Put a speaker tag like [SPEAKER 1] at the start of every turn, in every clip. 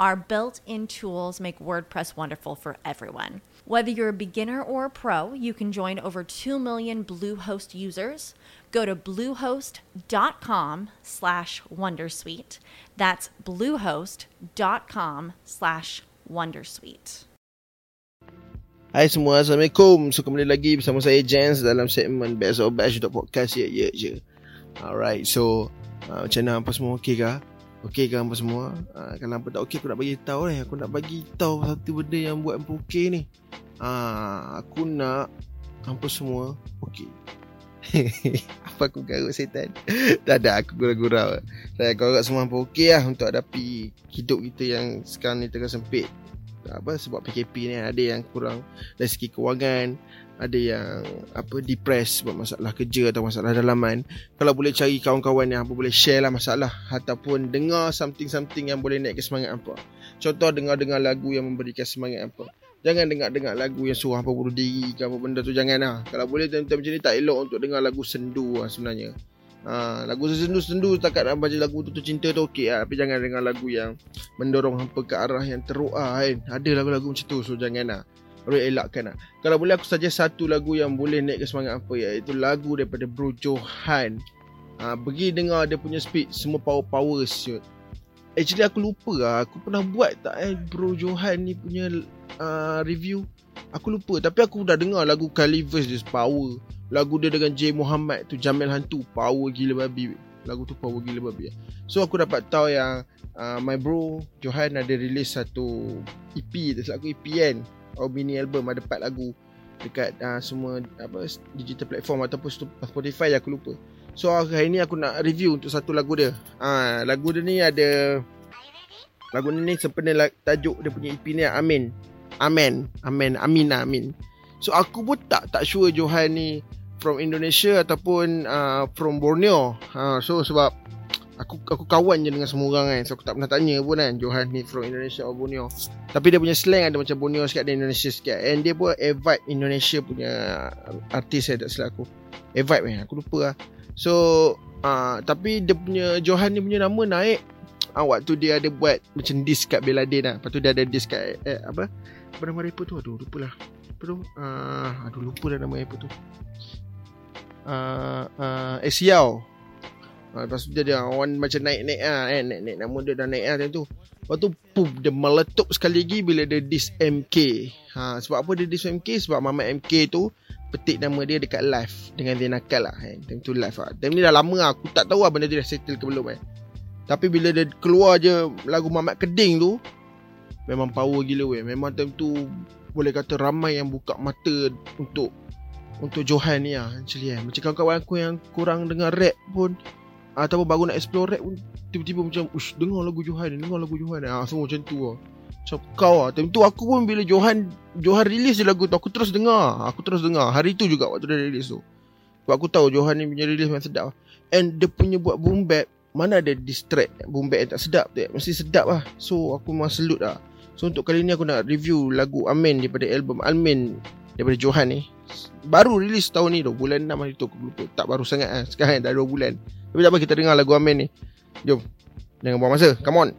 [SPEAKER 1] Our built in tools make WordPress wonderful for everyone. Whether you're a beginner or a pro, you can join over 2 million Bluehost users. Go to bluehost.com slash wondersuite. That's bluehost.com slash wondersuite.
[SPEAKER 2] Hai semua, Assalamualaikum. So kembali lagi bersama saya Jens dalam segmen Best of Bash podcast ya ya je. Alright, so uh, macam mana apa semua okey ke? Okey ke apa semua? Uh, kalau apa tak okey aku nak bagi tahu ni. Aku nak bagi tahu satu benda yang buat apa okey ni. Ah, aku nak hampa semua okey. apa aku garuk setan? tak ada aku gurau-gurau. Saya agak semua hampa okey lah untuk hadapi hidup kita yang sekarang ni tengah sempit. Apa sebab PKP ni ada yang kurang dari segi kewangan, ada yang apa depressed sebab masalah kerja atau masalah dalaman. Kalau boleh cari kawan-kawan yang apa boleh share lah masalah ataupun dengar something-something yang boleh naik ke semangat apa. Contoh dengar-dengar lagu yang memberikan semangat apa. Jangan dengar-dengar lagu yang suruh apa bunuh diri ke apa benda tu jangan lah. Kalau boleh time-time macam ni tak elok untuk dengar lagu sendu lah sebenarnya. Ha, lagu sendu-sendu takat nak baca lagu tu, cinta tu okey lah. Tapi jangan dengar lagu yang mendorong hampa ke arah yang teruk lah kan. Ada lagu-lagu macam tu so jangan lah. Boleh elakkan lah. Kalau boleh aku saja satu lagu yang boleh naik ke semangat apa iaitu lagu daripada Bro Johan. Ha, pergi dengar dia punya speed semua power-power shoot. Actually aku lupa lah Aku pernah buat tak eh Bro Johan ni punya uh, review Aku lupa Tapi aku dah dengar lagu Calivers dia power Lagu dia dengan J Muhammad tu Jamil Hantu Power gila babi Lagu tu power gila babi So aku dapat tahu yang uh, My bro Johan ada release satu EP Tak aku EP kan Or mini album Ada 4 lagu Dekat uh, semua apa Digital platform Ataupun Spotify Aku lupa So hari ni aku nak review untuk satu lagu dia. Ha, lagu dia ni ada lagu ni ni sempena tajuk dia punya EP ni Amin. Amin. Amin. Amin Amin. So aku pun tak tak sure Johan ni from Indonesia ataupun uh, from Borneo. Ha, so sebab aku aku kawan je dengan semua orang kan. So aku tak pernah tanya pun kan Johan ni from Indonesia atau Borneo. Tapi dia punya slang ada macam Borneo sikit dan Indonesia sikit. And dia pun Evite Indonesia punya artis saya tak silap aku. Evite kan. Aku lupa lah. So uh, Tapi dia punya Johan ni punya nama naik uh, Waktu dia ada buat Macam disk kat Beladin lah Lepas tu dia ada disk kat eh, Apa Apa nama rapper tu Aduh lupa lah Apa tu uh, Aduh lupa lah nama rapper tu uh, uh, Esiao uh, Lepas tu dia ada Orang macam naik-naik lah eh, Naik-naik nama dia dah naik lah Time tu Lepas tu Pup Dia meletup sekali lagi Bila dia disk MK ha, Sebab apa dia disk MK Sebab Mama MK tu petik nama dia dekat live dengan dia nakal lah kan. Time tu live lah. Time ni dah lama lah. Aku tak tahu lah benda tu dah settle ke belum kan. Tapi bila dia keluar je lagu Mamat Keding tu, memang power gila weh. Memang time tu boleh kata ramai yang buka mata untuk untuk Johan ni lah actually kan. Macam kawan-kawan aku yang kurang dengar rap pun ataupun baru nak explore rap pun tiba-tiba macam ush dengar lagu Johan ni, dengar lagu Johan ni. Ha, semua macam tu lah. Macam kau lah. Time tu aku pun bila Johan Johan release je lagu tu Aku terus dengar. Aku terus dengar. Hari tu juga waktu dia release tu. Sebab aku tahu Johan ni punya release memang sedap. And dia punya buat boom bap Mana ada distract boom bap yang tak sedap tu Mesti sedap lah. So aku memang salute lah So untuk kali ni aku nak review lagu Amin Daripada album Amin Daripada Johan ni. Baru release tahun ni tu Bulan 6 hari tu aku lupa. Tak baru sangat lah. Sekarang dah 2 bulan. Tapi tak apa kita dengar lagu Amin ni. Jom. Jangan buang masa. Come on.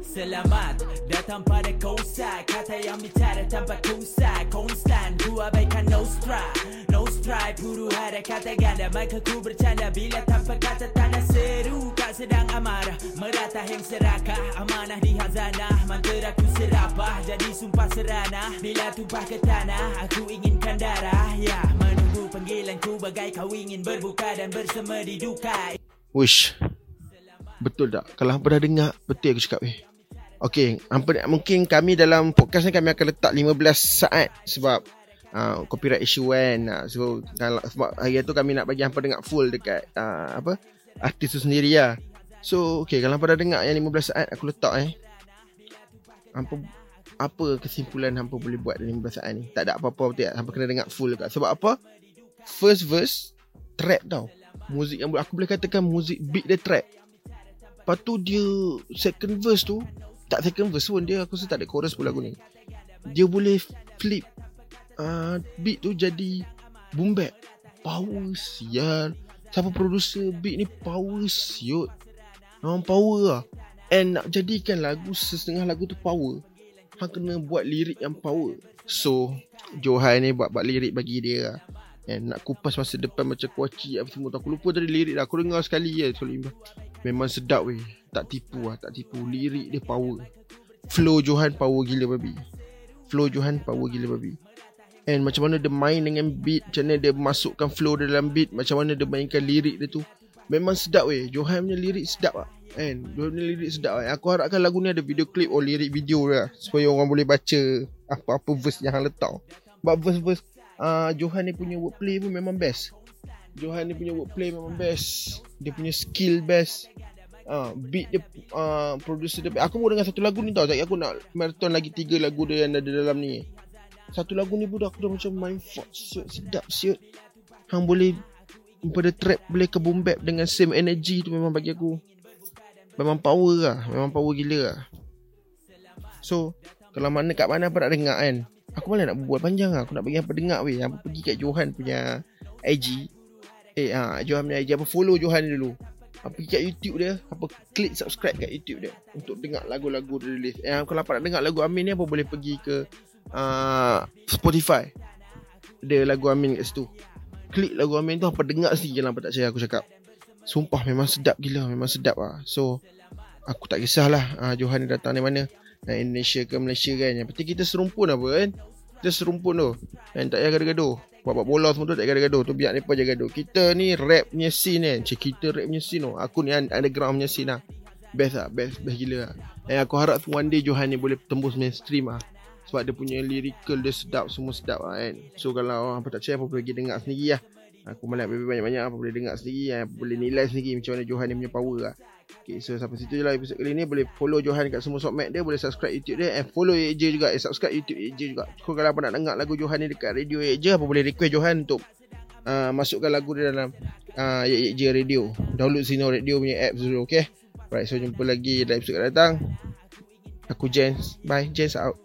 [SPEAKER 2] Selamat datang pada Kosa Kata yang bicara tanpa kusa Konstan ku abaikan no strike No strike ada kata ganda Maka ku bercanda Bila tanpa kata tanda seru Tak sedang amarah Merata yang serakah Amanah di hazanah Mantera ku serapah Jadi sumpah seranah Bila tumpah ke tanah Aku inginkan darah Ya menunggu panggilan ku Bagai kau ingin berbuka Dan bersama di duka Wish. Betul tak? Kalau pernah dengar Betul aku cakap eh Okay Mungkin kami dalam podcast ni Kami akan letak 15 saat Sebab uh, Copyright issue kan. Uh, So kalau, Sebab hari tu kami nak bagi Hampa dengar full dekat uh, Apa Artis tu sendiri lah. So okay Kalau hampa dah dengar yang 15 saat Aku letak eh. Hampa apa kesimpulan hampa boleh buat dalam 15 saat ni? Tak ada apa-apa betul tak? Hampa kena dengar full dekat Sebab apa? First verse Trap tau. Muzik yang Aku boleh katakan muzik beat dia trap. Lepas tu dia Second verse tu tak second verse pun dia aku rasa tak ada chorus pun lagu ni dia boleh flip uh, beat tu jadi boom bap power sial siapa producer beat ni power siut memang power lah and nak jadikan lagu setengah lagu tu power hang kena buat lirik yang power so Johan ni buat buat lirik bagi dia lah And nak kupas masa depan macam kuaci apa semua tu. Aku lupa tadi lirik dah. Aku dengar sekali je. Sekali. Memang sedap weh. Tak tipu lah. Tak tipu. Lirik dia power. Flow Johan power gila babi. Flow Johan power gila babi. And macam mana dia main dengan beat. Macam mana dia masukkan flow dalam beat. Macam mana dia mainkan lirik dia tu. Memang sedap weh. Johan punya lirik sedap lah. And Johan punya lirik sedap lah. Aku harapkan lagu ni ada video clip or lirik video lah. Supaya orang boleh baca apa-apa verse yang letak. Sebab verse-verse uh, Johan ni punya wordplay pun memang best Johan ni punya wordplay memang best. Dia punya skill best. Uh, Beat dia uh, Producer dia Aku mau dengar satu lagu ni tau Jadi aku nak marathon lagi tiga lagu dia yang ada dalam ni. Satu lagu ni budak aku dah macam main fuck siut Sedap siut. Hang boleh Pada trap boleh ke boom bap Dengan same energy tu memang bagi aku. Memang power lah Memang power gila lah. So Kalau mana kat mana apa nak dengar kan? Aku malah nak buat panjang lah. Aku nak bagi apa dengar weh. Apa pergi kat Johan punya IG Eh ha, Johan punya Apa follow Johan dulu. Apa kat YouTube dia Apa klik subscribe kat YouTube dia Untuk dengar lagu-lagu dia release Eh kalau apa nak dengar lagu Amin ni Apa boleh pergi ke uh, Spotify. Dia lagu Amin kat situ. Klik lagu Amin tu Apa dengar je lah Apa tak percaya aku cakap. Sumpah memang sedap gila Memang sedap lah So Aku tak kisahlah uh, Johan ni datang dari mana. Nak Indonesia ke Malaysia kan. Yang penting kita serumpun apa kan. Kita serumpun tu. Dan tak payah gaduh-gaduh Buat-buat bola semua tu tak gaduh-gaduh Tu biar mereka je gaduh. Kita ni rap punya scene kan Cik kita rap punya scene tu. Aku ni underground punya scene lah. Best lah Best, best gila lah. Dan aku harap one day Johan ni boleh tembus mainstream lah. Sebab dia punya lyrical dia sedap Semua sedap lah kan. So kalau orang apa tak percaya Apa pergi dengar sendiri lah Aku malah banyak-banyak apa boleh dengar sendiri apa boleh nilai sendiri macam mana Johan ni punya power lah. Okay, so sampai situ je lah episode kali ni. Boleh follow Johan kat semua sokmat dia Boleh subscribe YouTube dia And follow AJ juga. Eh subscribe YouTube AJ juga. Kau kalau apa nak dengar lagu Johan ni Dekat radio AJ Apa boleh request Johan untuk uh, Masukkan lagu dia dalam uh, AJ Radio. Download Sino Radio punya apps dulu Okay? Right so jumpa lagi Dalam episode akan datang. Aku Jens. Bye. Jens out